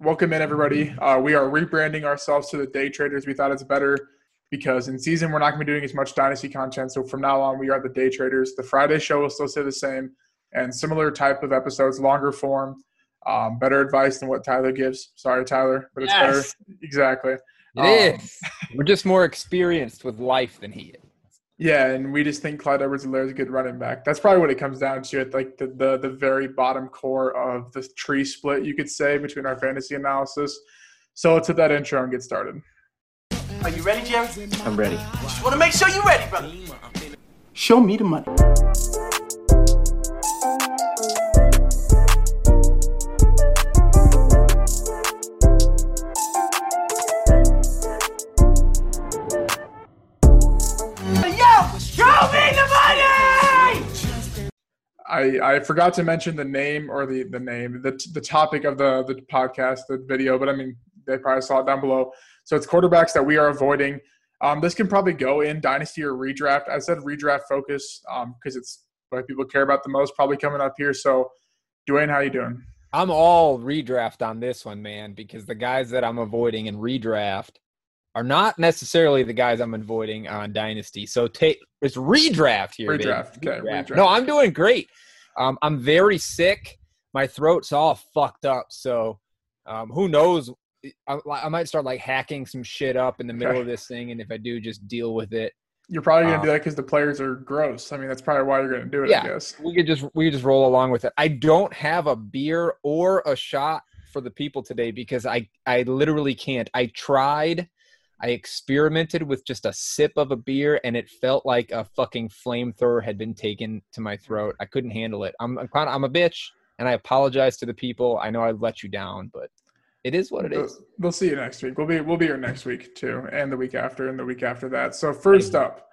Welcome in, everybody. Uh, we are rebranding ourselves to the Day Traders. We thought it's better because in season we're not going to be doing as much dynasty content. So from now on, we are the Day Traders. The Friday show will still stay the same and similar type of episodes, longer form, um, better advice than what Tyler gives. Sorry, Tyler, but it's Yes. better. Exactly. It Um, is. We're just more experienced with life than he is. Yeah, and we just think Clyde Edwards-Helaire is a good running back. That's probably what it comes down to at like the, the the very bottom core of the tree split, you could say, between our fantasy analysis. So let's hit that intro and get started. Are you ready, Jerry? I'm ready. Just want to make sure you're ready, brother. Show me the money. I, I forgot to mention the name or the, the name, the, the topic of the, the podcast, the video, but I mean, they probably saw it down below. So it's quarterbacks that we are avoiding. Um, this can probably go in dynasty or redraft. I said redraft focus because it's what people care about the most, probably coming up here. So, Dwayne, how you doing? I'm all redraft on this one, man, because the guys that I'm avoiding in redraft are not necessarily the guys I'm avoiding on Dynasty. So take it's redraft here. Redraft, okay, redraft. No, I'm doing great. Um, I'm very sick. My throat's all fucked up. So um, who knows? I, I might start like hacking some shit up in the middle Okay. of this thing, and if I do, just deal with it. You're probably going to Uh, do that because the players are gross. I mean, that's probably why you're going to do it, Yeah. I guess. we could just we could just roll along with it. I don't have a beer or a shot for the people today because I I literally can't. I tried. I experimented with just a sip of a beer and it felt like a fucking flamethrower had been taken to my throat. I couldn't handle it. I'm I'm, kind of, I'm a bitch and I apologize to the people. I know I let you down, but it is what it is. We'll see you next week. We'll be we'll be here next week too, and the week after, and the week after that. So first up,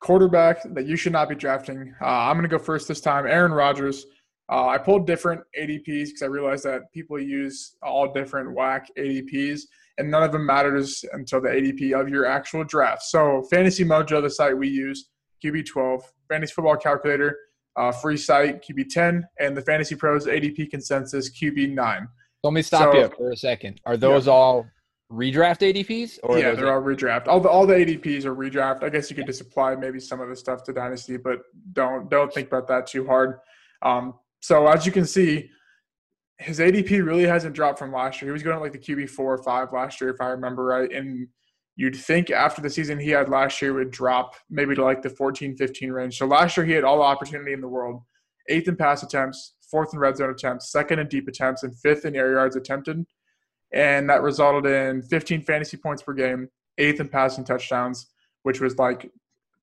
quarterback that you should not be drafting. Uh, I'm going to go first this time. Aaron Rodgers. Uh, I pulled different ADPs because I realized that people use all different whack ADPs, and none of them matters until the ADP of your actual draft. So Fantasy Mojo, the site we use, QB12, Fantasy Football Calculator, uh, free site QB10, and the Fantasy Pros ADP consensus QB9. Let me stop So- you for a second. Are those all redraft ADPs or yeah, they're all redraft. All the all the ADPs are redraft. I guess you could just apply maybe some of the stuff to Dynasty, but don't don't think about that too hard. Um, so as you can see, his ADP really hasn't dropped from last year. He was going like the QB four or five last year, if I remember right. And you'd think after the season he had last year would drop maybe to like the 14, 15 range. So last year he had all the opportunity in the world. Eighth in pass attempts, fourth in red zone attempts, second in deep attempts, and fifth in air yards attempted and that resulted in 15 fantasy points per game, eighth in passing touchdowns, which was like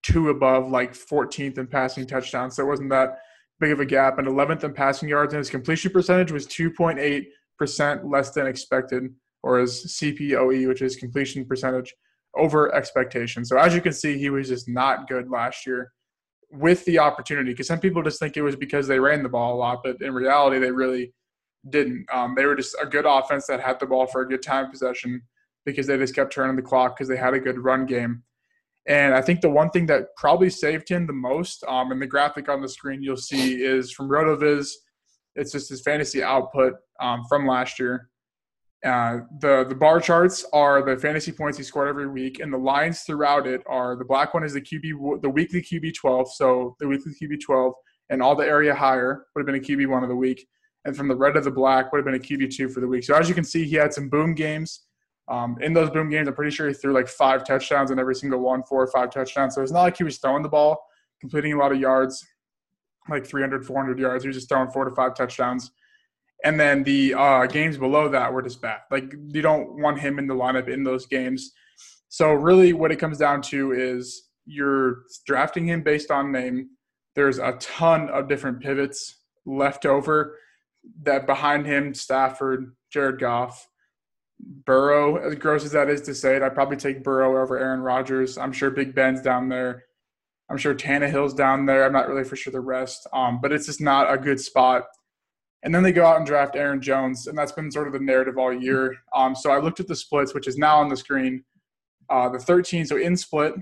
two above like 14th in passing touchdowns. So it wasn't that big of a gap. And 11th in passing yards, and his completion percentage was 2.8% less than expected, or his CPOE, which is completion percentage over expectation. So as you can see, he was just not good last year with the opportunity because some people just think it was because they ran the ball a lot, but in reality, they really didn't. Um, they were just a good offense that had the ball for a good time possession because they just kept turning the clock because they had a good run game. And I think the one thing that probably saved him the most, um, and the graphic on the screen you'll see is from RotoViz. It's just his fantasy output um, from last year. Uh, the the bar charts are the fantasy points he scored every week, and the lines throughout it are the black one is the QB the weekly QB twelve, so the weekly QB twelve, and all the area higher would have been a QB one of the week, and from the red to the black would have been a QB two for the week. So as you can see, he had some boom games. Um, in those boom games, I'm pretty sure he threw like five touchdowns in every single one, four or five touchdowns. So it's not like he was throwing the ball, completing a lot of yards, like 300, 400 yards. He was just throwing four to five touchdowns. And then the uh, games below that were just bad. Like you don't want him in the lineup in those games. So really, what it comes down to is you're drafting him based on name. There's a ton of different pivots left over. That behind him, Stafford, Jared Goff, Burrow. As gross as that is to say it, I'd probably take Burrow over Aaron Rodgers. I'm sure Big Ben's down there. I'm sure Tannehill's down there. I'm not really for sure the rest, um, but it's just not a good spot. And then they go out and draft Aaron Jones, and that's been sort of the narrative all year. Um, so I looked at the splits, which is now on the screen. Uh, the 13, so in split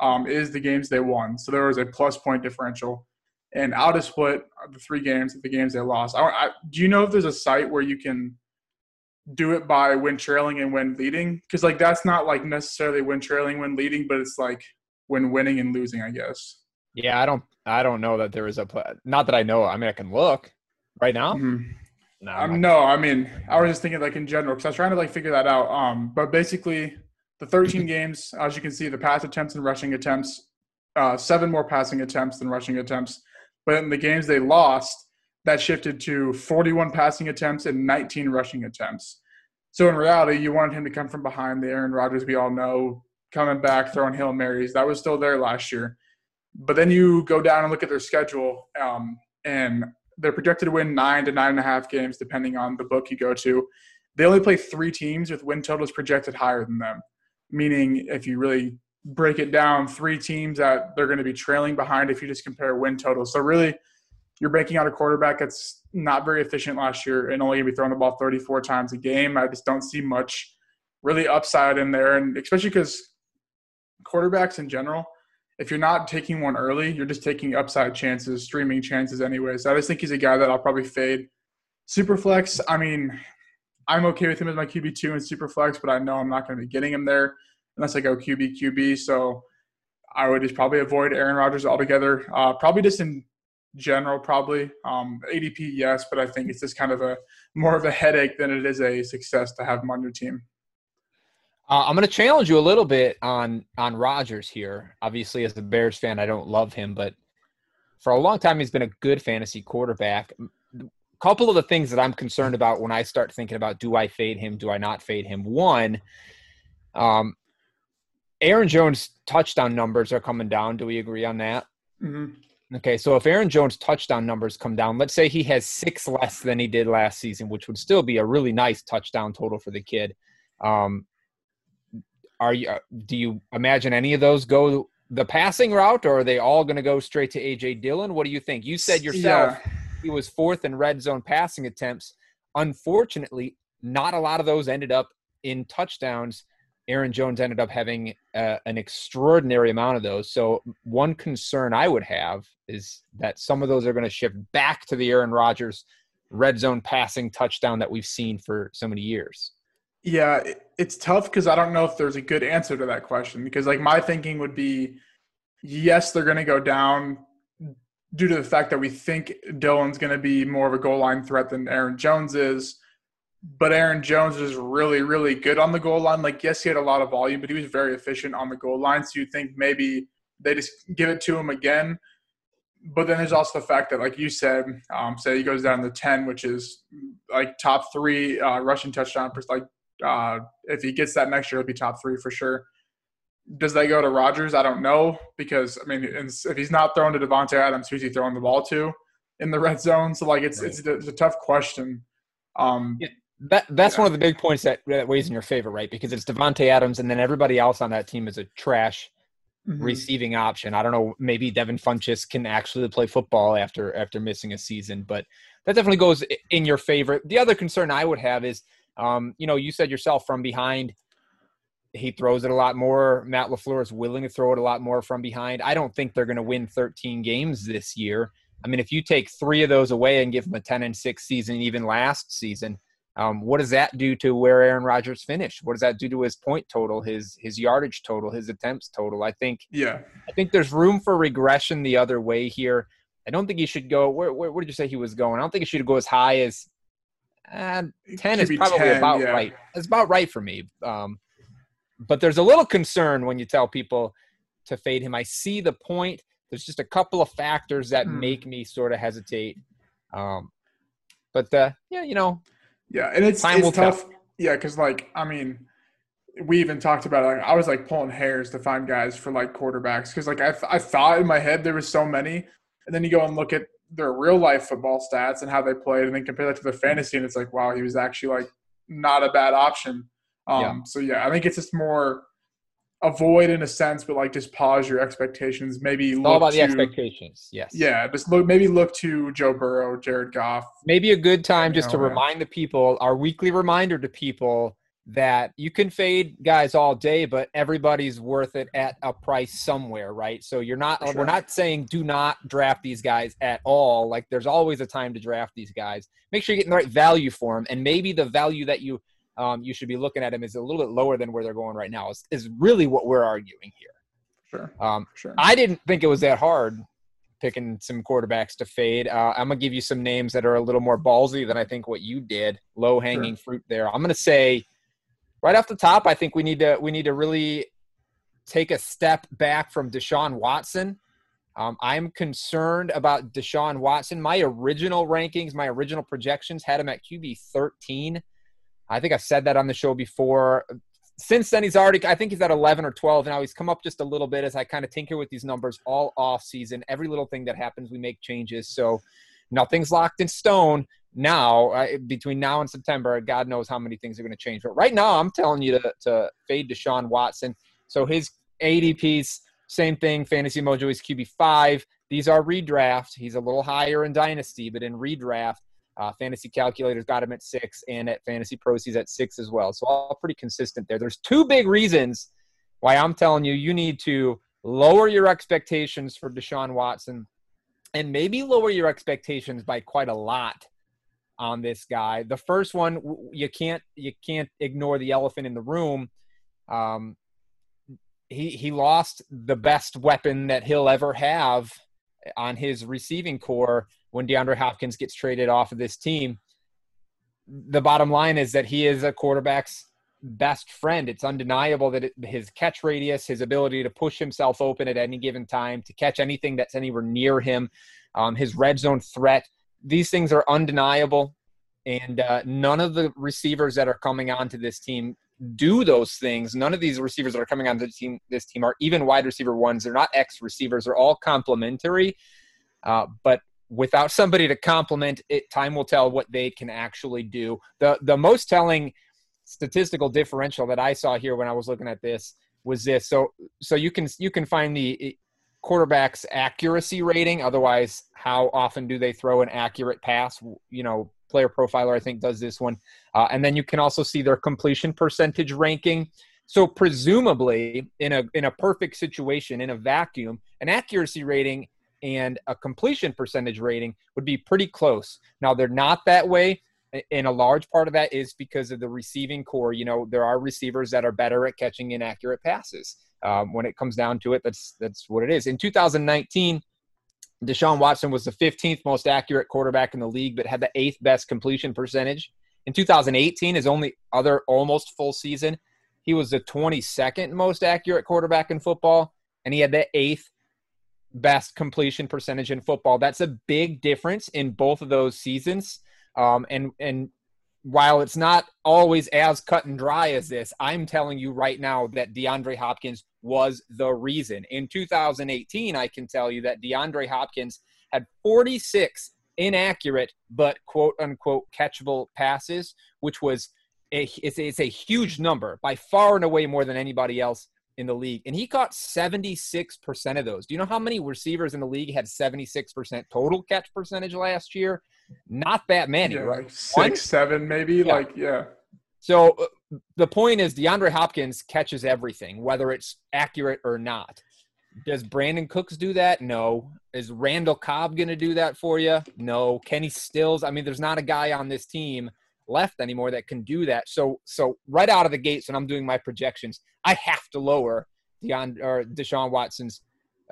um, is the games they won. So there was a plus point differential. And out of split, the three games, the games they lost. I, I, do you know if there's a site where you can do it by when trailing and when leading because like that's not like necessarily when trailing when leading but it's like when winning and losing i guess. Yeah i don't i don't know that there is a play not that i know i mean i can look right now. Mm-hmm. no, um, no i mean i was just thinking like in general because i was trying to like figure that out um but basically the 13 games as you can see the pass attempts and rushing attempts uh seven more passing attempts than rushing attempts but in the games they lost that shifted to 41 passing attempts and 19 rushing attempts. So in reality, you wanted him to come from behind the Aaron Rodgers we all know, coming back, throwing Hail Marys. That was still there last year. But then you go down and look at their schedule, um, and they're projected to win nine to nine and a half games, depending on the book you go to. They only play three teams with win totals projected higher than them. Meaning, if you really break it down, three teams that they're going to be trailing behind if you just compare win totals. So really – you're banking out a quarterback that's not very efficient last year and only going to be throwing the ball 34 times a game. I just don't see much really upside in there, and especially because quarterbacks in general, if you're not taking one early, you're just taking upside chances, streaming chances anyway. So I just think he's a guy that I'll probably fade. Superflex, I mean, I'm okay with him as my QB two and Superflex, but I know I'm not going to be getting him there unless I go QB QB. So I would just probably avoid Aaron Rodgers altogether. Uh, probably just in general probably. Um, adp yes but i think it's just kind of a more of a headache than it is a success to have him on your team. Uh, i'm going to challenge you a little bit on on rodgers here. Obviously as a bears fan i don't love him but for a long time he's been a good fantasy quarterback. A couple of the things that i'm concerned about when i start thinking about do i fade him do i not fade him? One um aaron jones touchdown numbers are coming down. Do we agree on that? Mm-hmm. Okay, so if Aaron Jones' touchdown numbers come down, let's say he has six less than he did last season, which would still be a really nice touchdown total for the kid. Um, are you? Uh, do you imagine any of those go the passing route, or are they all going to go straight to AJ Dillon? What do you think? You said yourself yeah. he was fourth in red zone passing attempts. Unfortunately, not a lot of those ended up in touchdowns. Aaron Jones ended up having uh, an extraordinary amount of those. So one concern I would have is that some of those are going to shift back to the Aaron Rodgers red zone passing touchdown that we've seen for so many years. Yeah, it's tough because I don't know if there's a good answer to that question. Because like my thinking would be, yes, they're going to go down due to the fact that we think Dillon's going to be more of a goal line threat than Aaron Jones is but Aaron Jones is really, really good on the goal line. Like, yes, he had a lot of volume, but he was very efficient on the goal line. So you think maybe they just give it to him again. But then there's also the fact that, like you said, um, say he goes down to 10, which is like top three uh, rushing touchdown. Like, uh, if he gets that next year, it'll be top three for sure. Does that go to Rodgers? I don't know because I mean, if he's not throwing to Davante Adams, who's he throwing the ball to in the red zone? So like, it's right. it's, it's, a tough question. Um, yeah that that's yeah. one of the big points that, that weighs in your favor, right? Because it's Davante Adams, and then everybody else on that team is a trash mm-hmm. receiving option. I don't know. Maybe Devin Funchess can actually play football after after missing a season, but that definitely goes in your favor. The other concern I would have is, um, you know, you said yourself from behind. He throws it a lot more. Matt LaFleur is willing to throw it a lot more from behind. I don't think they're going to win 13 games this year. I mean, if you take three of those away and give them a 10 and 6 season, even last season, um, what does that do to where Aaron Rodgers finished? What does that do to his point total, his his yardage total, his attempts total? I think yeah, I think there's room for regression the other way here. I don't think he should go. Where, where, where did you say he was going? I don't think he should go as high as uh, ten is probably 10, about yeah. right. It's about right for me. Um, but there's a little concern when you tell people to fade him. I see the point. There's just a couple of factors that hmm. make me sort of hesitate. Um, but uh, yeah, you know, yeah, and it's Time it's tough. Tell. Yeah, because like I mean, we even talked about it. Like, I was like pulling hairs to find guys for like quarterbacks because like I th- I thought in my head there was so many, and then you go and look at their real life football stats and how they played, and then compare that to the fantasy, and it's like wow, he was actually like not a bad option. Um, yeah. So yeah, I think it's just more avoid in a sense, but like just pause your expectations. Maybe it's all about to, the expectations. Yes. Yeah, just look. Maybe look to Joe Burrow, Jared Goff. Maybe a good time just know, to remind the people, our weekly reminder to people that you can fade guys all day, but everybody's worth it at a price somewhere, right? So you're not. Sure. We're not saying do not draft these guys at all. Like there's always a time to draft these guys. Make sure you're getting the right value for them, and maybe the value that you um, you should be looking at him is a little bit lower than where they're going right now. Is, is really what we're arguing here. Sure. Um, sure. I didn't think it was that hard picking some quarterbacks to fade. Uh, I'm gonna give you some names that are a little more ballsy than I think what you did. Low hanging sure. fruit there. I'm gonna say right off the top, I think we need to we need to really take a step back from Deshaun Watson. Um, I'm concerned about Deshaun Watson. My original rankings, my original projections had him at QB 13. I think I've said that on the show before. Since then, he's already, I think he's at 11 or 12 now. He's come up just a little bit as I kind of tinker with these numbers all off season. Every little thing that happens, we make changes. So nothing's locked in stone now. Uh, between now and September, God knows how many things are going to change. But right now, I'm telling you to, to fade Deshaun Watson. So his ADPs same thing, Fantasy Mojo is QB5. These are redraft. He's a little higher in Dynasty, but in redraft, uh, Fantasy Calculator's got him at six, and at Fantasy Pros, he's at six as well. So all pretty consistent there. There's two big reasons why I'm telling you you need to lower your expectations for Deshaun Watson and maybe lower your expectations by quite a lot on this guy. The first one you can't you can't ignore the elephant in the room. Um, he he lost the best weapon that he'll ever have on his receiving core when DeAndre Hopkins gets traded off of this team. The bottom line is that he is a quarterback's best friend. It's undeniable that it, his catch radius, his ability to push himself open at any given time, to catch anything that's anywhere near him, um, his red zone threat, these things are undeniable. And uh, none of the receivers that are coming onto this team do those things. None of these receivers that are coming onto the team, this team are even wide receiver ones. They're not X receivers. They're all complementary. Uh, but without somebody to complement it, time will tell what they can actually do. The the most telling statistical differential that I saw here when I was looking at this was this. So so you can you can find the quarterback's accuracy rating. Otherwise, how often do they throw an accurate pass? You know, Player Profiler, I think, does this one. Uh, and then you can also see their completion percentage ranking. So presumably, in a in a perfect situation, in a vacuum, an accuracy rating and a completion percentage rating would be pretty close. Now they're not that way, and a large part of that is because of the receiving core. You know, there are receivers that are better at catching inaccurate passes. Um, when it comes down to it, that's that's what it is. In 2019, Deshaun Watson was the 15th most accurate quarterback in the league, but had the eighth best completion percentage. In 2018, his only other almost full season, he was the 22nd most accurate quarterback in football, and he had the eighth best completion percentage in football. That's a big difference in both of those seasons. Um, and and while it's not always as cut and dry as this, I'm telling you right now that DeAndre Hopkins was the reason. In 2018, I can tell you that DeAndre Hopkins had 46 inaccurate but quote unquote catchable passes, which was a, it's, a, it's a huge number by far and away more than anybody else in the league. And he caught 76% of those. Do you know how many receivers in the league had 76% total catch percentage last year? Not that many, yeah, right? Like six, One? seven, maybe. Yeah. Like, yeah. So uh, the point is, DeAndre Hopkins catches everything, whether it's accurate or not. Does Brandin Cooks do that? No. Is Randall Cobb going to do that for you? No. Kenny Stills. I mean, there's not a guy on this team left anymore that can do that. So, so right out of the gates, when I'm doing my projections, I have to lower Deion or Deshaun Watson's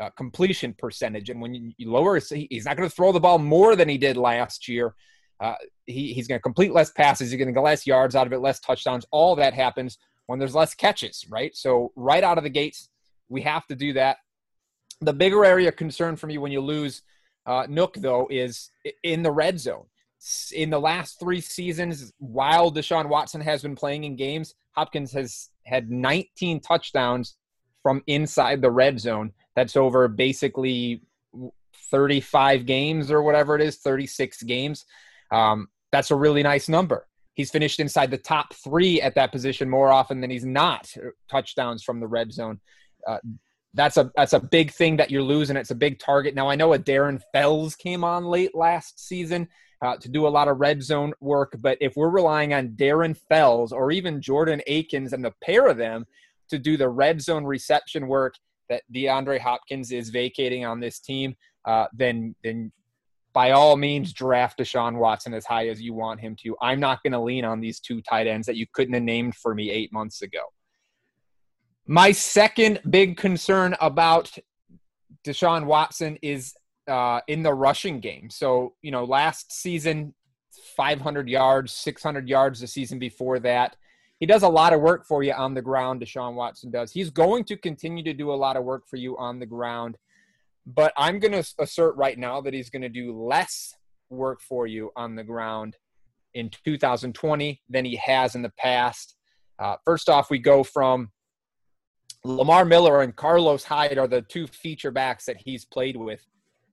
uh, completion percentage. And when you, you lower, he's not going to throw the ball more than he did last year. Uh, he, he's going to complete less passes. He's going to get less yards out of it, less touchdowns. All that happens when there's less catches, right? So right out of the gates, we have to do that. The bigger area of concern for me when you lose uh, Nuk, though, is in the red zone. In the last three seasons, while Deshaun Watson has been playing in games, Hopkins has had 19 touchdowns from inside the red zone. That's over basically 35 games or whatever it is, 36 games. Um, that's a really nice number. He's finished inside the top three at that position more often than he's not uh, touchdowns from the red zone. Uh, that's a that's a big thing that you're losing. It's a big target. Now I know a Darren Fells came on late last season uh, to do a lot of red zone work, but if we're relying on Darren Fells or even Jordan Akins and the pair of them to do the red zone reception work that DeAndre Hopkins is vacating on this team, uh, then then by all means draft Deshaun Watson as high as you want him to. I'm not going to lean on these two tight ends that you couldn't have named for me eight months ago. My second big concern about Deshaun Watson is uh, in the rushing game. So, you know, last season, 500 yards, 600 yards the season before that. He does a lot of work for you on the ground, Deshaun Watson does. He's going to continue to do a lot of work for you on the ground. But I'm going to assert right now that he's going to do less work for you on the ground in 2020 than he has in the past. Uh, first off, we go from Lamar Miller and Carlos Hyde are the two feature backs that he's played with.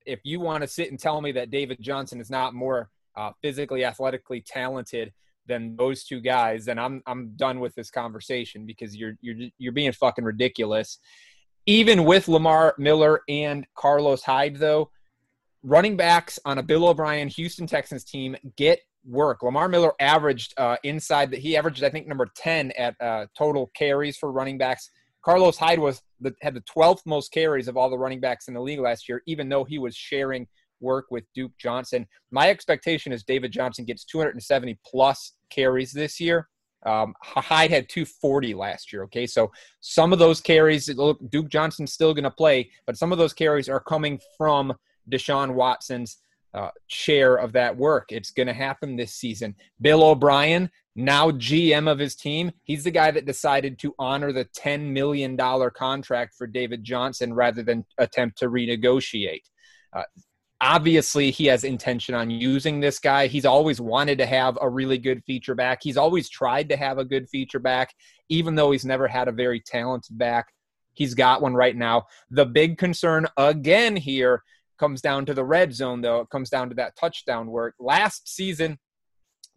If you want to sit and tell me that David Johnson is not more uh, physically, athletically talented than those two guys, then I'm I'm done with this conversation because you're you're you're being fucking ridiculous even with Lamar Miller and Carlos Hyde, though, running backs on a Bill O'Brien Houston Texans team get work. Lamar Miller averaged uh, inside that he averaged, I think, number 10 at uh, total carries for running backs. Carlos Hyde was the, had the 12th most carries of all the running backs in the league last year, even though he was sharing work with Duke Johnson. My expectation is David Johnson gets 270 plus carries this year. Um, Hyde had 240 last year. Okay, so some of those carries, look, Duke Johnson's still going to play, but some of those carries are coming from Deshaun Watson's uh, share of that work. It's going to happen this season. Bill O'Brien, now GM of his team, he's the guy that decided to honor the $10 million contract for David Johnson rather than attempt to renegotiate. Uh, obviously he has intention on using this guy. He's always wanted to have a really good feature back. He's always tried to have a good feature back, even though he's never had a very talented back. He's got one right now. The big concern again here comes down to the red zone, though. It comes down to that touchdown work. Last season,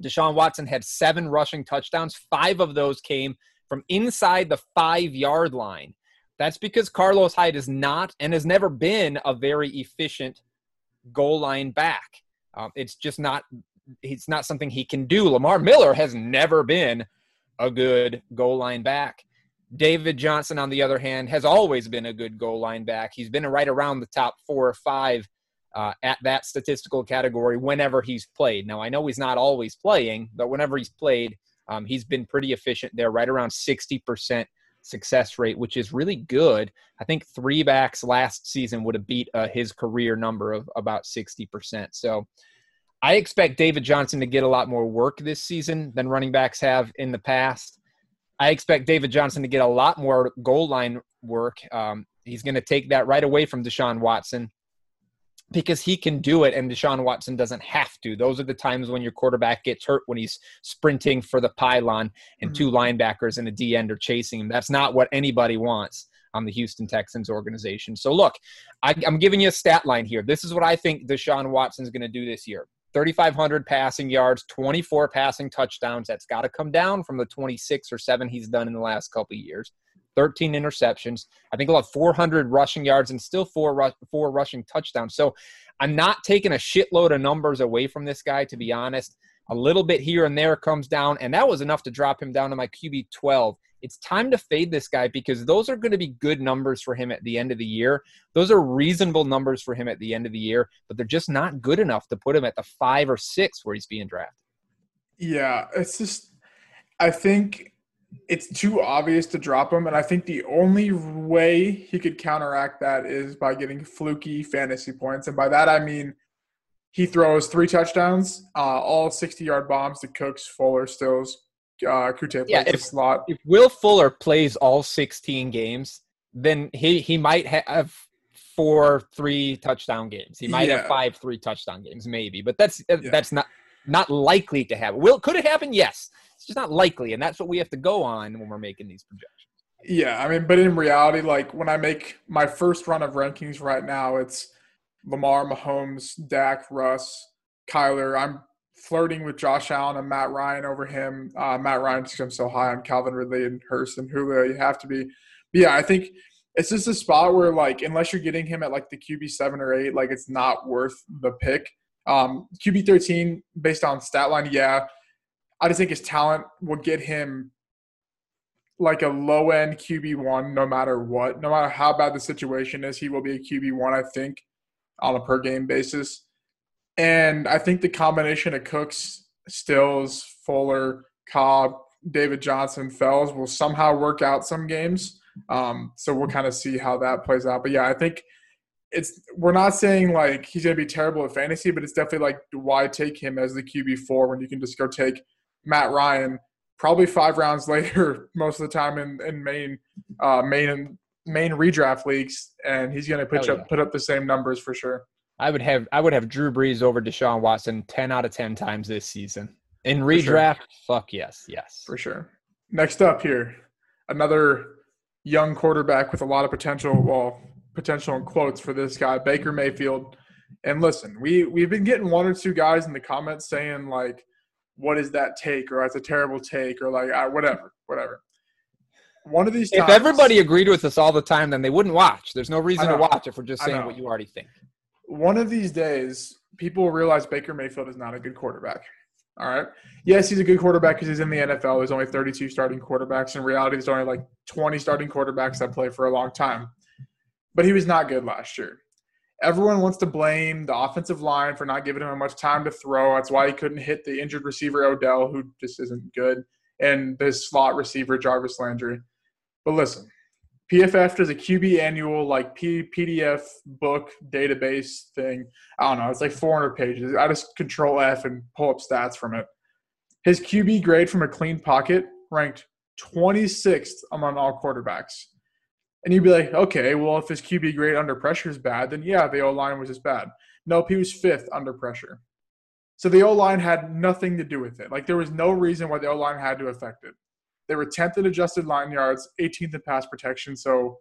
Deshaun Watson had seven rushing touchdowns. Five of those came from inside the five yard line. That's because Carlos Hyde is not and has never been a very efficient goal line back. Um, it's just not it's not something he can do. Lamar Miller has never been a good goal line back. David Johnson, on the other hand, has always been a good goal line back. He's been right around the top four or five uh, at that statistical category whenever he's played. Now, I know he's not always playing, but whenever he's played, um, he's been pretty efficient there, right around 60% success rate, which is really good. I think three backs last season would have beat uh, his career number of about 60%. So I expect David Johnson to get a lot more work this season than running backs have in the past. I expect David Johnson to get a lot more goal line work. Um, he's going to take that right away from Deshaun Watson because he can do it and Deshaun Watson doesn't have to. Those are the times when your quarterback gets hurt when he's sprinting for the pylon and mm-hmm. two linebackers and a D end are chasing him. That's not what anybody wants on the Houston Texans organization. So look, I, am giving you a stat line here. This is what I think Deshaun Watson's going to do this year. 3,500 passing yards, 24 passing touchdowns. That's got to come down from the 26 or 7 he's done in the last couple years. 13 interceptions. I think he'll have 400 rushing yards and still four four rushing touchdowns. So I'm not taking a shitload of numbers away from this guy, to be honest. A little bit here and there comes down, and that was enough to drop him down to my QB 12. It's time to fade this guy because those are going to be good numbers for him at the end of the year. Those are reasonable numbers for him at the end of the year, but they're just not good enough to put him at the five or six where he's being drafted. Yeah, it's just, I think it's too obvious to drop him. And I think the only way he could counteract that is by getting fluky fantasy points. And by that, I mean he throws three touchdowns, uh, all 60 yard bombs to Cooks, Fuller, Stills, uh, Kute yeah, if, slot. If Will Fuller plays all 16 games, then he, he might have four three touchdown games. He might yeah. have five three touchdown games, maybe. But that's yeah. that's not not likely to happen. Will could it happen? Yes. It's just not likely, and that's what we have to go on when we're making these projections. Yeah, I mean, but in reality, like when I make my first run of rankings right now, it's Lamar, Mahomes, Dak, Russ, Kyler. I'm flirting with Josh Allen and Matt Ryan over him. Uh, Matt Ryan just comes so high on Calvin Ridley and Hurst and Julio. You have to be. But yeah, I think it's just a spot where like unless you're getting him at like the QB seven or eight, like it's not worth the pick. Um, QB thirteen based on stat line, yeah. I just think his talent will get him like a low end QB one, no matter what, no matter how bad the situation is, he will be a QB one. I think on a per game basis. And I think the combination of Cooks, Stills, Fuller, Cobb, David Johnson, Fells will somehow work out some games. Um, so we'll kind of see how that plays out. But yeah, I think it's we're not saying like he's going to be terrible at fantasy, but it's definitely like why take him as the QB four when you can just go take Matt Ryan probably five rounds later most of the time in in main uh, main main redraft leagues, and he's going to put Hell up yeah. put up the same numbers for sure. I would have I would have Drew Brees over Deshaun Watson ten out of ten times this season. In sure. redraft, fuck yes, yes. For sure. Next up here, another young quarterback with a lot of potential. Well, potential in quotes for this guy, Baker Mayfield. And listen, we we've been getting one or two guys in the comments saying like, "What is that take?" or "That's a terrible take," or like, ah, "Whatever, whatever." One of these If everybody agreed with us all the time, then they wouldn't watch. There's no reason to watch if we're just saying what you already think. one of these days, people will realize Baker Mayfield is not a good quarterback. All right. Yes, he's a good quarterback because he's in the NFL. There's only 32 starting quarterbacks. In reality, there's only like 20 starting quarterbacks that play for a long time. But he was not good last year. Everyone wants to blame the offensive line for not giving him much time to throw. That's why he couldn't hit the injured receiver Odell, who just isn't good, and this slot receiver Jarvis Landry. But listen, PFF does a QB annual like P- PDF book database thing. I don't know. It's like 400 pages. I just control F and pull up stats from it. His QB grade from a clean pocket ranked 26th among all quarterbacks. And you'd be like, okay, well, if his QB grade under pressure is bad, then yeah, the O line was just bad. Nope, he was fifth under pressure. So the O line had nothing to do with it. Like there was no reason why the O line had to affect it. They were 10th in adjusted line yards, 18th in pass protection, so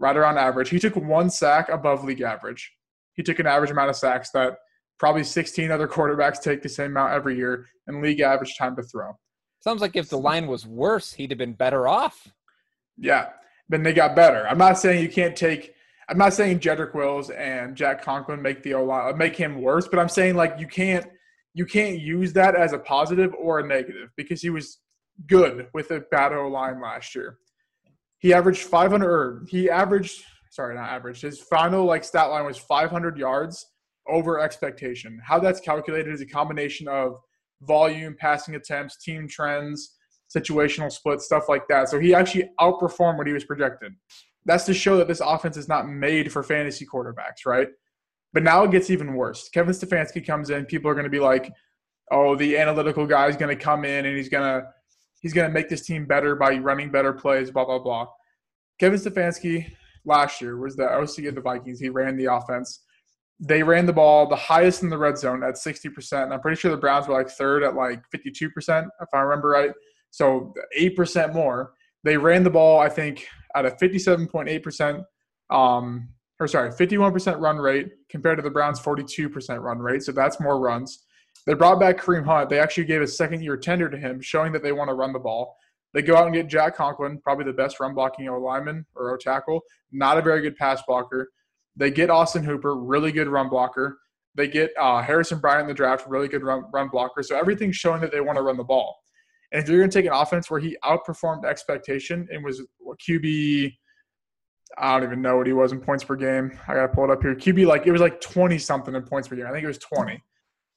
right around average. He took one sack above league average. He took an average amount of sacks that probably 16 other quarterbacks take the same amount every year, and league average time to throw. Sounds like if the line was worse, he'd have been better off. Yeah, then they got better. I'm not saying you can't take. I'm not saying Jedrick Wills and Jack Conklin make the O line uh, make him worse, but I'm saying like you can't you can't use that as a positive or a negative because he was good with a bad O line last year. He averaged 500. Or he averaged sorry, not averaged. His final like stat line was 500 yards over expectation. How that's calculated is a combination of volume, passing attempts, team trends, situational splits, stuff like that. So he actually outperformed what he was projected. That's to show that this offense is not made for fantasy quarterbacks, right? But now it gets even worse. Kevin Stefanski comes in, people are going to be like, "Oh, the analytical guy is going to come in and he's going to he's going to make this team better by running better plays, blah blah blah." Kevin Stefanski last year was the OC of the Vikings. He ran the offense. They ran the ball the highest in the red zone at 60%. And I'm pretty sure the Browns were like third at like 52%, if I remember right. So 8% more. They ran the ball, I think, at a 57.8%, um, or sorry, 51% run rate compared to the Browns' 42% run rate. So that's more runs. They brought back Kareem Hunt. They actually gave a second year tender to him, showing that they want to run the ball. They go out and get Jack Conklin, probably the best run blocking O lineman or O tackle, not a very good pass blocker. They get Austin Hooper, really good run blocker. They get uh, Harrison Bryant in the draft, really good run, run blocker. So everything's showing that they want to run the ball. And if you're going to take an offense where he outperformed expectation and was QB, I don't even know what he was in points per game. I got to pull it up here. QB, like, it was like 20 something in points per game. I think it was 20.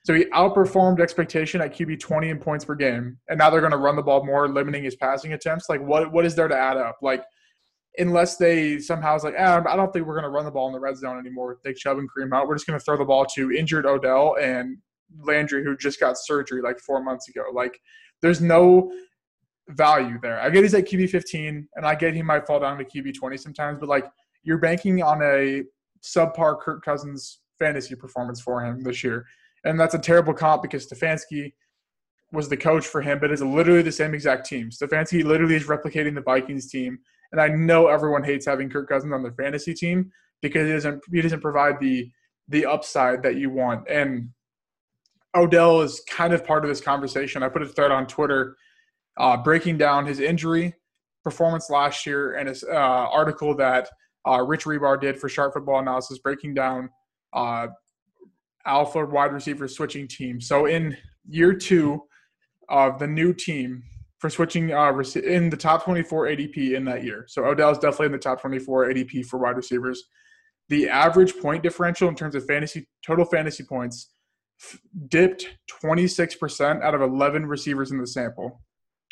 So he outperformed expectation at QB 20 in points per game. And now they're going to run the ball more, limiting his passing attempts. Like, what what is there to add up? Like, unless they somehow is like, ah, I don't think we're going to run the ball in the red zone anymore with Nick Chubb and Kareem out. We're just going to throw the ball to injured Odell and Landry, who just got surgery like four months ago. Like, there's no value there. I get he's at QB 15, and I get he might fall down to QB 20 sometimes, but like, you're banking on a subpar Kirk Cousins fantasy performance for him this year. And that's a terrible comp because Stefanski was the coach for him, but it's literally the same exact team. Stefanski literally is replicating the Vikings team. And I know everyone hates having Kirk Cousins on their fantasy team because he doesn't he doesn't provide the the upside that you want. And Odell is kind of part of this conversation. I put a thread on Twitter uh, breaking down his injury performance last year and his uh, article that uh, Rich Hribar did for Sharp Football Analysis, breaking down uh, alpha wide receiver switching team. So in year two of the new team for switching uh, in the top 24 ADP in that year. So Odell is definitely in the top 24 ADP for wide receivers. The average point differential in terms of fantasy total fantasy points dipped 26% out of 11 receivers in the sample.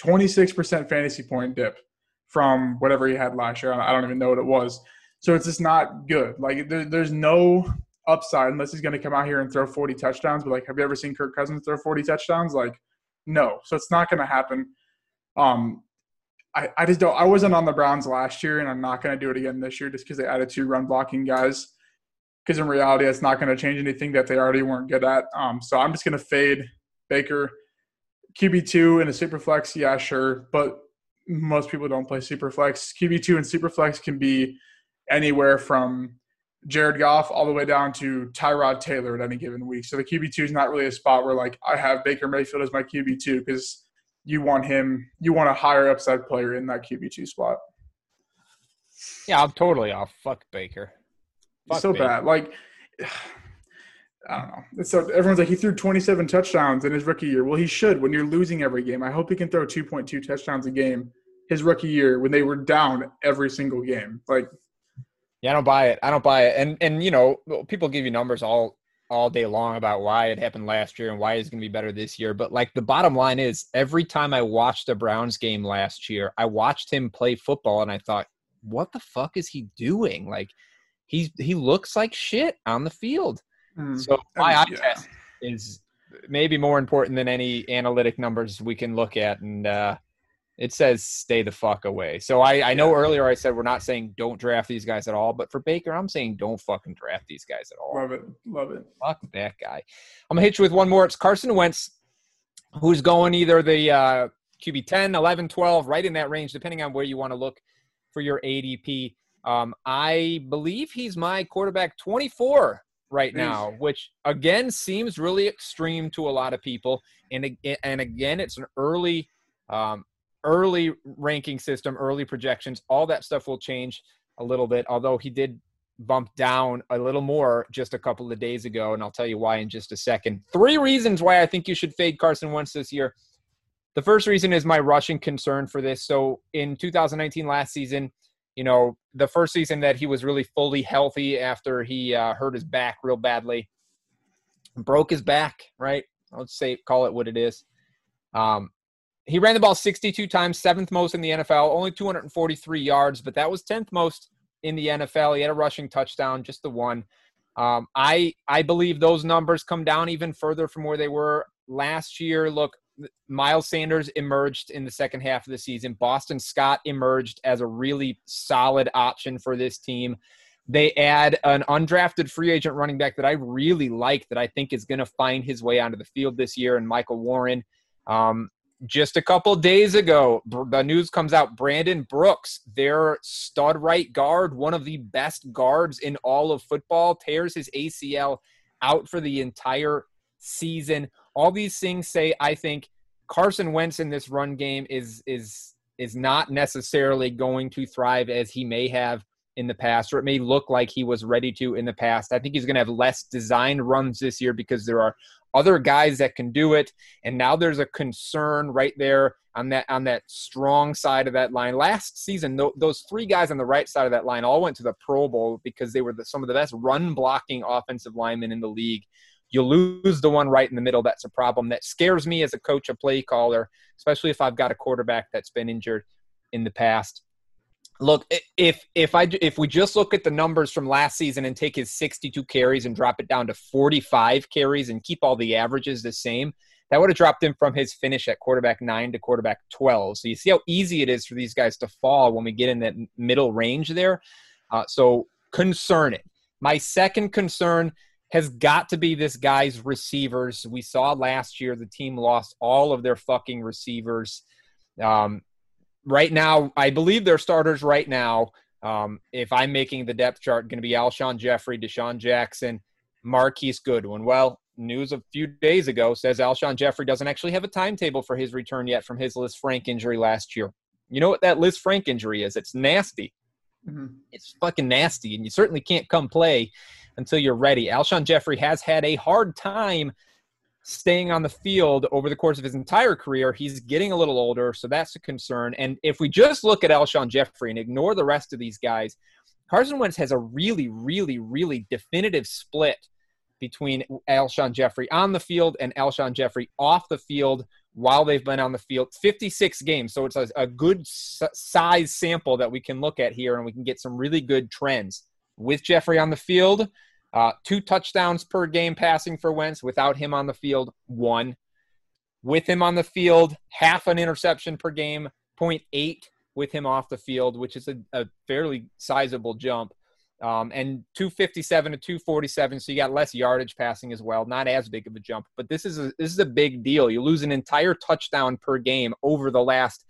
26% fantasy point dip from whatever he had last year. I don't even know what it was. So it's just not good. Like there, there's no upside unless he's going to come out here and throw 40 touchdowns. But like, have you ever seen Kirk Cousins throw 40 touchdowns? Like, no. So it's not going to happen. Um, I, I just don't. I wasn't on the Browns last year, and I'm not going to do it again this year just because they added two run blocking guys. Because in reality, it's not going to change anything that they already weren't good at. Um, so I'm just going to fade Baker. QB two in a super flex, yeah, sure, but most people don't play super flex. QB two and super flex can be anywhere from Jared Goff all the way down to Tyrod Taylor at any given week. So the QB two is not really a spot where like I have Baker Mayfield as my QB two because you want him, you want a higher upside player in that QB two spot. Yeah, I'm totally off. Fuck Baker. Fuck so Baker. bad. Like I don't know. So everyone's like he threw 27 touchdowns in his rookie year. Well, he should when you're losing every game. I hope he can throw 2.2 touchdowns a game his rookie year when they were down every single game. Like yeah, I don't buy it. I don't buy it. And and you know, people give you numbers all all day long about why it happened last year and why it's going to be better this year. But like the bottom line is, every time I watched a Browns game last year, I watched him play football and I thought, what the fuck is he doing? Like he's he looks like shit on the field. Mm, so my eye yeah. test is maybe more important than any analytic numbers we can look at. And uh, it says stay the fuck away. So I, I know earlier I said we're not saying don't draft these guys at all, but for Baker, I'm saying don't fucking draft these guys at all. Love it. Love it. Fuck that guy. I'm gonna hit you with one more. It's Carson Wentz, who's going either the uh, QB 10, 11, 12, right in that range, depending on where you want to look for your ADP. Um, I believe he's my quarterback 24 right now, which again seems really extreme to a lot of people. And and again, it's an early um, early ranking system, early projections, all that stuff will change a little bit. Although he did bump down a little more just a couple of days ago, and I'll tell you why in just a second. Three reasons why I think you should fade Carson Wentz this year. The first reason is my rushing concern for this. So in 2019, last season, you know, the first season that he was really fully healthy after he uh, hurt his back real badly, broke his back, right? Let's say, call it what it is. Um, he ran the ball 62 times, seventh most in the NFL, only 243 yards, but that was 10th most in the NFL. He had a rushing touchdown, just the one. Um, I I believe those numbers come down even further from where they were last year. Look, Miles Sanders emerged in the second half of the season. Boston Scott emerged as a really solid option for this team. They add an undrafted free agent running back that I really like, that I think is going to find his way onto the field this year, and Michael Warren. Um, just a couple days ago, the news comes out Brandon Brooks, their stud right guard, one of the best guards in all of football, tears his ACL out for the entire season. All these things say I think Carson Wentz in this run game is is is not necessarily going to thrive as he may have in the past, or it may look like he was ready to in the past. I think he's going to have less designed runs this year because there are other guys that can do it. And now there's a concern right there on that on that strong side of that line. Last season, th- those three guys on the right side of that line all went to the Pro Bowl because they were the, some of the best run blocking offensive linemen in the league. You lose the one right in the middle. That's a problem that scares me as a coach, a play caller, especially if I've got a quarterback that's been injured in the past look if if i if we just look at the numbers from last season and take his 62 carries and drop it down to 45 carries and keep all the averages the same that would have dropped him from his finish at quarterback 9 to quarterback 12 so you see how easy it is for these guys to fall when we get in that middle range there. Uh, so concerning my second concern has got to be this guy's receivers. We saw last year the team lost all of their fucking receivers. Um, right now, I believe their starters right now, um, if I'm making the depth chart, going to be Alshon Jeffery, DeSean Jackson, Marquise Goodwin. Well, news a few days ago says Alshon Jeffery doesn't actually have a timetable for his return yet from his Liz Lisfranc injury last year. You know what that Liz Lisfranc injury is? It's nasty. Mm-hmm. It's fucking nasty, and you certainly can't come play until you're ready. Alshon Jeffery has had a hard time staying on the field over the course of his entire career. He's getting a little older, so that's a concern. And if we just look at Alshon Jeffery and ignore the rest of these guys, Carson Wentz has a really, really, really definitive split between Alshon Jeffery on the field and Alshon Jeffery off the field while they've been on the field. 56 games. So it's a, a good size sample that we can look at here and we can get some really good trends. With Jeffery on the field, uh, two touchdowns per game passing for Wentz. Without him on the field, one. With him on the field, half an interception per game, 0.8 with him off the field, which is a, a fairly sizable jump. Um, and 257 to 247, so you got less yardage passing as well. Not as big of a jump, but this is a, this is a big deal. You lose an entire touchdown per game over the last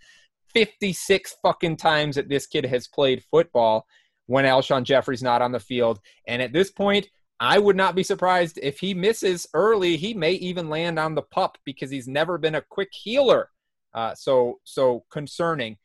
56 fucking times that this kid has played football when Alshon Jeffery's not on the field. And at this point, I would not be surprised if he misses early. He may even land on the pup because he's never been a quick healer. Uh, so so concerning.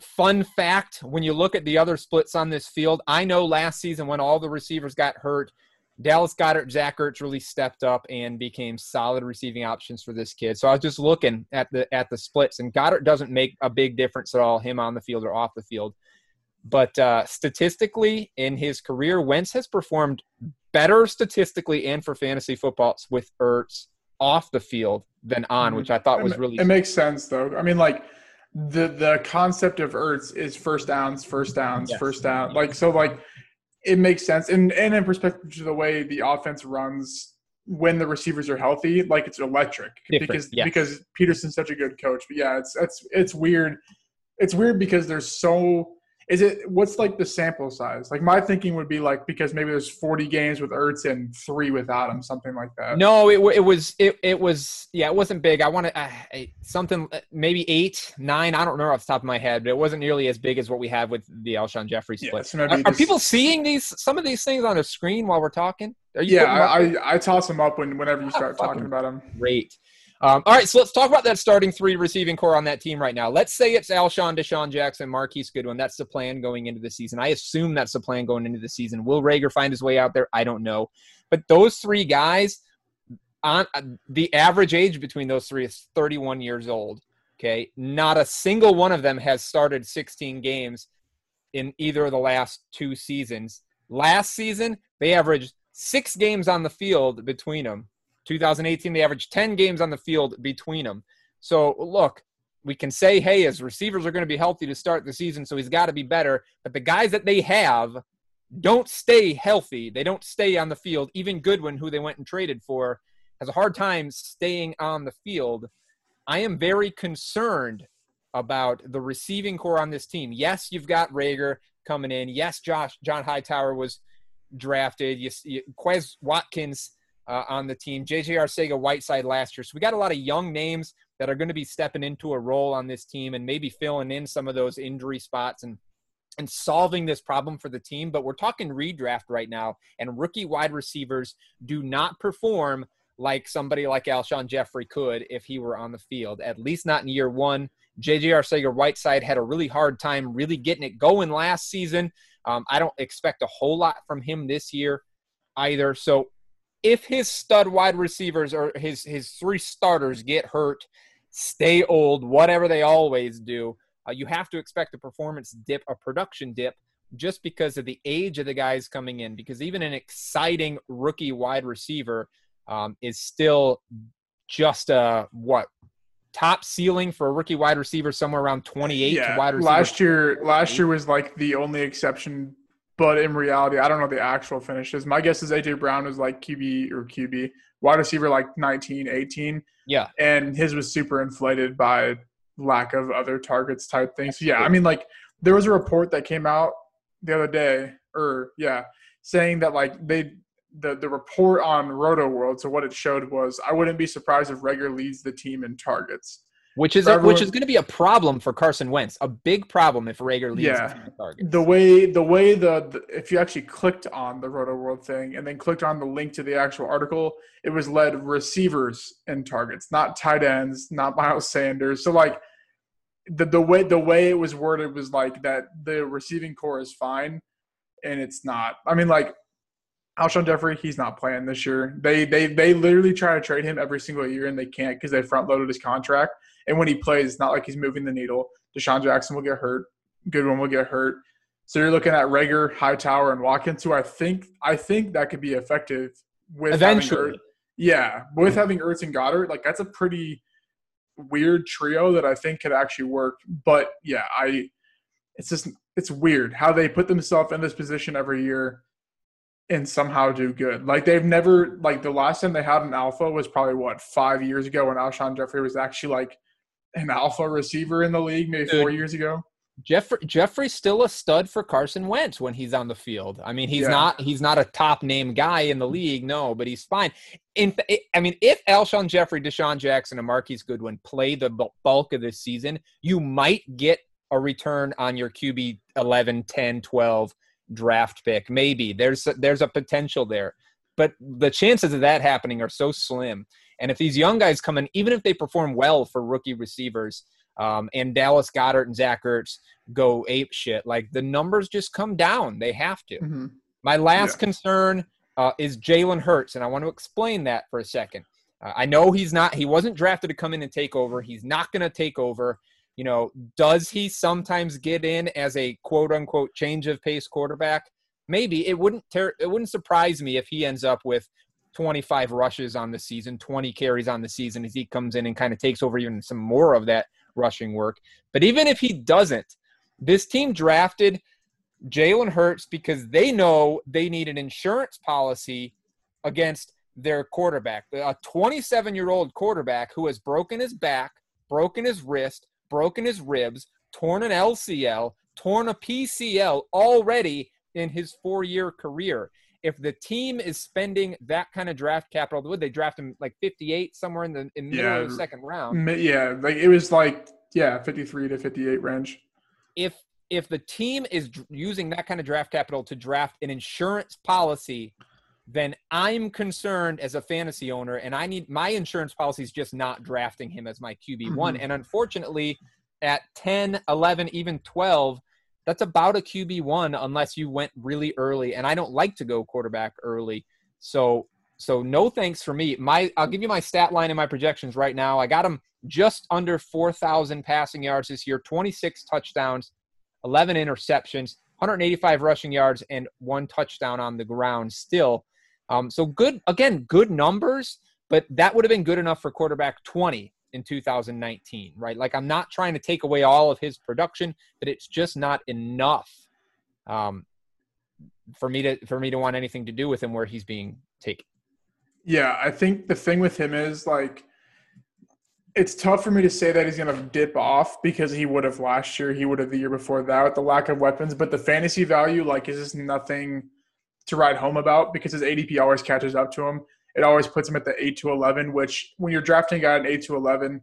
Fun fact when you look at the other splits on this field, I know last season when all the receivers got hurt, Dallas Goedert, Zach Ertz really stepped up and became solid receiving options for this kid. So I was just looking at the at the splits, and Goedert doesn't make a big difference at all, him on the field or off the field. But uh, statistically, in his career, Wentz has performed better statistically and for fantasy footballs with Ertz off the field than on, mm-hmm. which I thought was really. It makes sense though. I mean, like the the concept of Ertz is first downs, first downs, yes. first down. Like so, like it makes sense. And and in perspective to the way the offense runs when the receivers are healthy, like it's electric Different, because yes. because Pederson's such a good coach. But yeah, it's it's it's weird. It's weird because there's so is it what's like the sample size? Like my thinking would be like because maybe there's 40 games with Ertz and three without him, something like that. No, it, it was it, it was yeah, it wasn't big. I wanted uh, something uh, maybe eight, nine. I don't remember off the top of my head, but it wasn't nearly as big as what we have with the Alshon Jeffery split. Yeah, are, just, are, people seeing these some of these things on the screen while we're talking? yeah, I, I, I toss them up when whenever you start talking about them. Great. Um, all right, so let's talk about that starting three receiving core on that team right now. Let's say it's Alshon, DeSean Jackson, Marquise Goodwin. That's the plan going into the season. I assume that's the plan going into the season. Will Reagor find his way out there? I don't know. But those three guys, on uh, the average age between those three is 31 years old. Okay, not a single one of them has started 16 games in either of the last two seasons. Last season, they averaged six games on the field between them 2018, they averaged 10 games on the field between them. So, look, we can say, hey, his receivers are going to be healthy to start the season, so he's got to be better. But the guys that they have don't stay healthy. They don't stay on the field. Even Goodwin, who they went and traded for, has a hard time staying on the field. I am very concerned about the receiving core on this team. Yes, you've got Reagor coming in. Yes, Josh John Hightower was drafted. You, you, Quez Watkins uh, on the team. JJ Arcega Whiteside last year. So we got a lot of young names that are going to be stepping into a role on this team and maybe filling in some of those injury spots and and solving this problem for the team. But we're talking redraft right now, and rookie wide receivers do not perform like somebody like Alshon Jeffery could if he were on the field, at least not in year one. JJ Arcega Whiteside had a really hard time really getting it going last season. Um, I don't expect a whole lot from him this year either. So if his stud wide receivers or his his three starters get hurt, stay old, whatever they always do, uh, you have to expect a performance dip, a production dip, just because of the age of the guys coming in. Because even an exciting rookie wide receiver um, is still just a what top ceiling for a rookie wide receiver somewhere around 28 yeah, wide receiver. Last year last year was like the only exception but in reality, I don't know the actual finishes. My guess is AJ Brown was like QB or QB wide receiver like 19, 18. Yeah. And his was super inflated by lack of other targets type things. So yeah, I mean like there was a report that came out the other day or yeah, saying that like they the the report on Rotoworld, so what it showed was I wouldn't be surprised if Reagor leads the team in targets which is a, which is going to be a problem for Carson Wentz, a big problem if Reagor leads yeah. the The way the way the, the, if you actually clicked on the Roto World thing and then clicked on the link to the actual article, it was led receivers and targets, not tight ends, not Miles Sanders. So like the the way the way it was worded was like that the receiving core is fine, and it's not. I mean like Alshon Jeffery, he's not playing this year. They they they literally try to trade him every single year and they can't because they front loaded his contract. And when he plays, it's not like he's moving the needle. DeSean Jackson will get hurt. Goodwin will get hurt. So you're looking at Reagor, Hightower, and Watkins, who I think I think that could be effective with Eventually. having yeah, with having Ertz and Goedert, like that's a pretty weird trio that I think could actually work. But yeah, I it's just it's weird how they put themselves in this position every year and somehow do good. Like they've never like the last time they had an alpha was probably what five years ago when Alshon Jeffery was actually like an alpha receiver in the league, maybe four Dude. years ago. Jeffery Jeffery's still a stud for Carson Wentz when he's on the field. I mean, he's Yeah. not he's not a top name guy in the league, no, but he's fine. In I mean, if Alshon Jeffery, DeSean Jackson, and Marquise Goodwin play the bulk of this season, you might get a return on your QB 11, 10, 12 draft pick. Maybe there's a, there's a potential there, but the chances of that happening are so slim. And if these young guys come in, even if they perform well for rookie receivers, um, and Dallas Goedert and Zach Ertz go ape shit, like the numbers just come down. They have to. Mhm. My last Yeah. concern uh, is Jalen Hurts, and I want to explain that for a second. Uh, I know he's not, he wasn't drafted to come in and take over. He's not going to take over. You know, does he sometimes get in as a quote unquote change of pace quarterback? Maybe it wouldn't ter- it wouldn't surprise me if he ends up with 25 rushes on the season, 20 carries on the season as he comes in and kind of takes over even some more of that rushing work. But even if he doesn't, this team drafted Jalen Hurts because they know they need an insurance policy against their quarterback, a 27 year old quarterback who has broken his back, broken his wrist, broken his ribs, torn an LCL, torn a PCL already in his four year career. If the team is spending that kind of draft capital, would they draft him like 58 somewhere in the in the middle of the second round? Yeah, like it was like yeah, 53 to 58 range. if if the team is using that kind of draft capital to draft an insurance policy then i'm concerned as a fantasy owner and i need my insurance policy is just not drafting him as my qb1 Mhm. and unfortunately at 10 11 even 12 that's about a qb1 unless you went really early and i don't like to go quarterback early. So so no thanks for me. My i'll give you my stat line and my projections right now. I got him just under 4,000 passing yards this year, 26 touchdowns, 11 interceptions, 185 rushing yards, and one touchdown on the ground still. Um, so good, again, good numbers, but that would have been good enough for quarterback 20 in 2019, right? Like I'm not trying to take away all of his production, but it's just not enough um, for me to for me to want anything to do with him where he's being taken. Yeah, I think the thing with him is like it's tough for me to say that he's going to dip off because he would have last year, he would have the year before that with the lack of weapons. But the fantasy value, like, is just nothing to write home about because his ADP always catches up to him. It always puts him at the eight to eleven, which when you're drafting a guy at eight to eleven,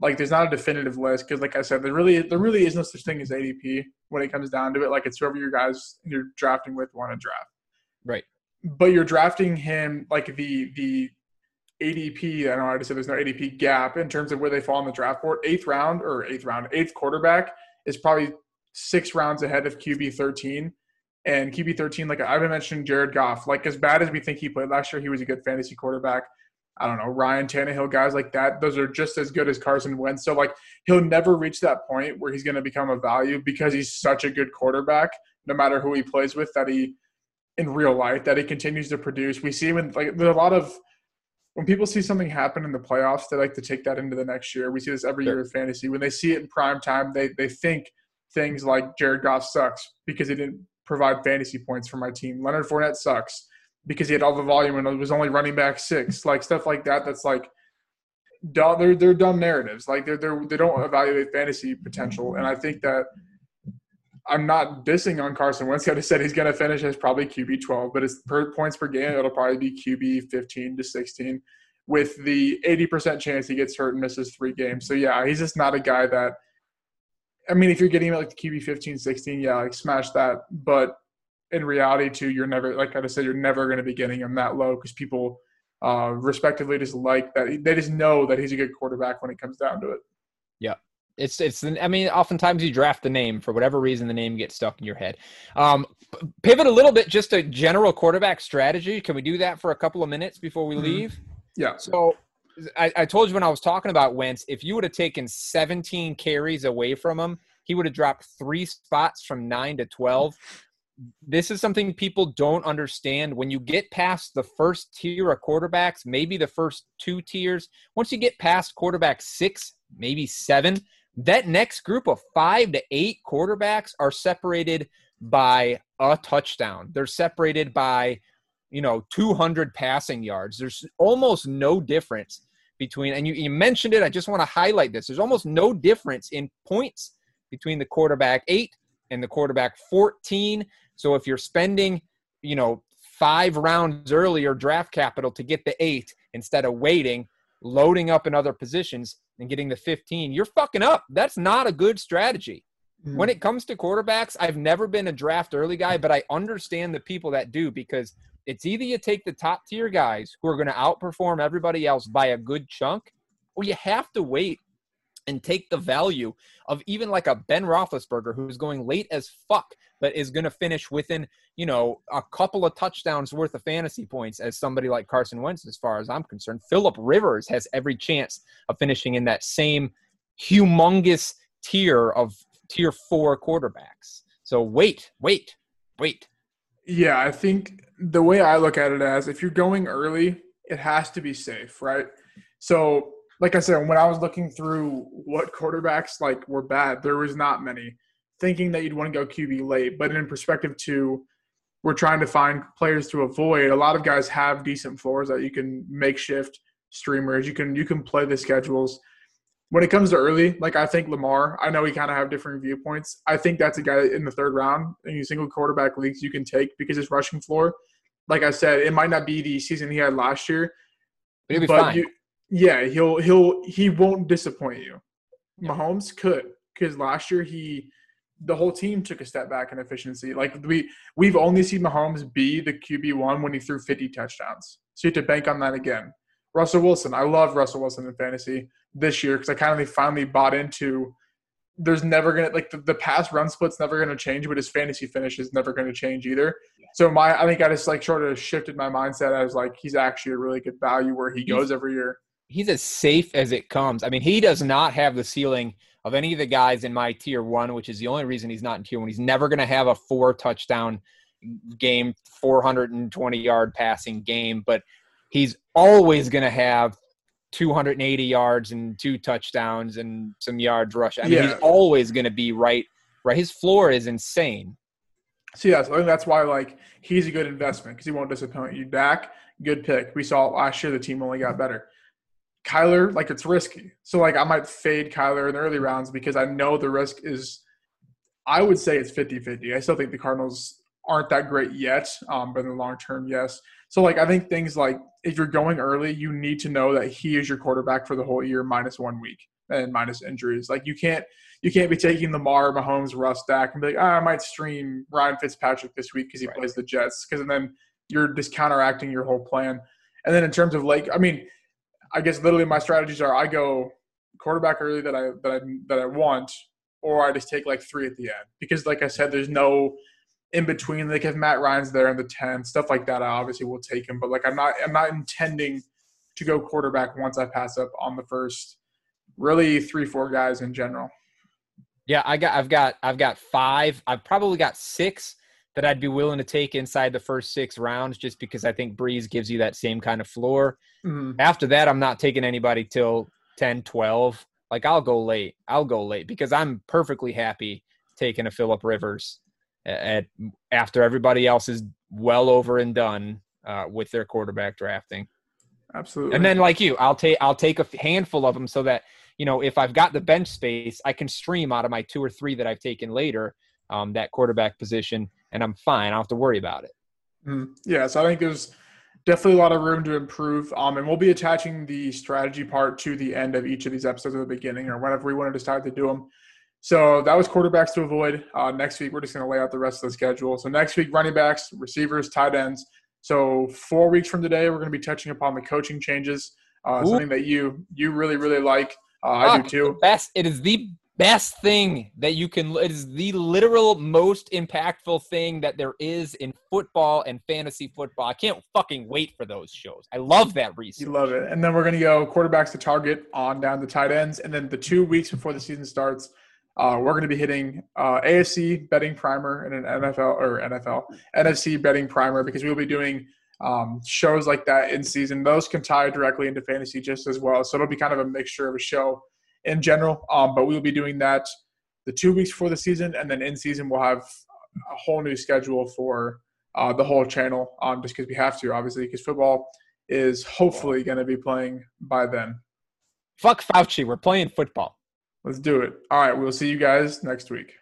like there's not a definitive list because, like I said, there really there really is no such thing as ADP when it comes down to it. Like it's whoever your guys you're drafting with want to draft Right. but you're drafting him like the the ADP. I don't know I already said there's no ADP gap in terms of where they fall on the draft board. Eighth round or eighth round, eighth quarterback is probably six rounds ahead of QB 13. And QB 13, like I've been mentioning, Jared Goff. Like as bad as we think he played last year, he was a good fantasy quarterback. I don't know Ryan Tannehill, guys like that. Those are just as good as Carson Wentz. So like he'll never reach that point where he's going to become a value because he's such a good quarterback. No matter who he plays with, that he in real life that he continues to produce. We see him in like there's a lot of when people see something happen in the playoffs, they like to take that into the next year. We see this every Sure. year with fantasy. When they see it in prime time, they they think things like Jared Goff sucks because he didn't provide fantasy points for my team. Leonard Fournette sucks because he had all the volume and it was only running back six, like stuff like that. That's like. They're they're dumb narratives. Like they're they're they don't evaluate fantasy potential. And I think that I'm not dissing on Carson Wentz. I just said he's going to finish as probably QB 12, but his per points per game, it'll probably be QB 15 to 16 with the 80% chance he gets hurt and misses three games. So, yeah, he's just not a guy that, I mean, if you're getting like the QB 15, 16, yeah, like smash that. But in reality, too, you're never, like I just said, you're never going to be getting him that low because people uh, respectively just like that. They just know that he's a good quarterback when it comes down to it. Yeah. It's it's. I mean, oftentimes you draft the name for whatever reason the name gets stuck in your head. Um, pivot a little bit, just a general quarterback strategy. Can we do that for a couple of minutes before we Mhm. leave? Yeah. So, I, I told you when I was talking about Wentz, if you would have taken 17 carries away from him, he would have dropped three spots from nine to 12. this is something people don't understand. When you get past the first tier of quarterbacks, maybe the first two tiers, once you get past quarterback six, maybe seven, that next group of five to eight quarterbacks are separated by a touchdown. They're separated by, you know, 200 passing yards. There's almost no difference between, and you, you mentioned it. I just want to highlight this. There's almost no difference in points between the quarterback eight and the quarterback 14. So if you're spending, you know, five rounds earlier draft capital to get the eight instead of waiting, loading up in other positions and getting the 15, you're fucking up. That's not a good strategy. Mm. When it comes to quarterbacks, I've never been a draft early guy, but I understand the people that do because it's either you take the top tier guys who are going to outperform everybody else by a good chunk, or you have to wait and take the value of even like a Ben Roethlisberger who's going late as fuck, but is going to finish within, you know, a couple of touchdowns worth of fantasy points as somebody like Carson Wentz, as far as I'm concerned. Philip Rivers has every chance of finishing in that same humongous tier of tier four quarterbacks. So wait, wait, wait. Yeah, I think the way I look at it as if you're going early, it has to be safe, right? So like I said, when I was looking through what quarterbacks like were bad, there was not many. Thinking that you'd want to go QB late, but in perspective to we're trying to find players to avoid. A lot of guys have decent floors that you can makeshift streamers. You can you can play the schedules. When it comes to early, like I think Lamar, I know we kind of have different viewpoints. I think that's a guy in the third round in single quarterback leagues you can take because his rushing floor, like I said, it might not be the season he had last year, but, but you, yeah, he'll he'll he won't disappoint you. Mahomes could because last year he the whole team took a step back in efficiency. Like we we've only seen Mahomes be the QB one when he threw 50 touchdowns. So you have to bank on that again. Russell Wilson, I love Russell Wilson in fantasy this year because I kind of finally bought into. There's never gonna like the, the pass run split's never gonna change, but his fantasy finish is never gonna change either. So my I think I just like sort of shifted my mindset as like he's actually a really good value where he goes every year he's as safe as it comes. I mean, he does not have the ceiling of any of the guys in my tier one, which is the only reason he's not in tier one. He's never going to have a four touchdown game, 420 yard passing game, but he's always going to have 280 yards and two touchdowns and some yards rush. I mean, yeah. he's always going to be right. Right, his floor is insane. So yeah, so I think that's why like he's a good investment because he won't disappoint you. Dak, good pick. We saw last year the team only got better. Kyler, like it's risky. So like I might fade Kyler in the early rounds because I know the risk is I would say it's 50-50. I still think the Cardinals aren't that great yet, um, but in the long term, yes. So like I think things like if you're going early, you need to know that he is your quarterback for the whole year minus one week and minus injuries. Like you can't you can't be taking Lamar, Mahomes, Russ, Dak, and be like, oh, I might stream Ryan Fitzpatrick this week because he right. plays the Jets. Because then you're just counteracting your whole plan. And then in terms of like, I mean, I guess literally my strategies are I go quarterback early that I that I that I want, or I just take like three at the end because like I said, there's no in between. Like if Matt Ryan's there in the ten, stuff like that, I obviously will take him. But like I'm not I'm not intending to go quarterback once I pass up on the first really three four guys in general. Yeah, I got I've got I've got five. I've probably got six that I'd be willing to take inside the first six rounds just because I think Brees gives you that same kind of floor. Mm-hmm. After that, I'm not taking anybody till 10, 12. Like I'll go late. I'll go late because I'm perfectly happy taking a Philip Rivers at, after everybody else is well over and done uh, with their quarterback drafting. Absolutely. And then like you, I'll take I'll take a handful of them so that you know if I've got the bench space, I can stream out of my two or three that I've taken later um, that quarterback position and I'm fine. I don't have to worry about it. Mm, yeah, so I think there's definitely a lot of room to improve. Um, and we'll be attaching the strategy part to the end of each of these episodes at the beginning or whenever we want to decide to do them. So that was quarterbacks to avoid. Uh, next week, we're just going to lay out the rest of the schedule. So next week, running backs, receivers, tight ends. So four weeks from today, we're going to be touching upon the coaching changes, uh, something that you you really really like. Uh, I do too. Best. It is the best thing that you can it is the literal most impactful thing that there is in football and fantasy football i can't fucking wait for those shows i love that reason you love it and then we're going to go quarterbacks to target on down the tight ends and then the two weeks before the season starts Uh, we're going to be hitting uh, betting primer and an NFL or NFL NFC betting primer because we'll be doing um, shows like that in season. Those can tie directly into fantasy just as well. So it'll be kind of a mixture of a show in general. Um, but we'll be doing that the two weeks before the season, and then in season we'll have a whole new schedule for uh, the whole channel. Um, just because we have to, obviously, because football is hopefully going to be playing by then. Fuck Fauci. We're playing football. Let's do it. All right. We'll see you guys next week.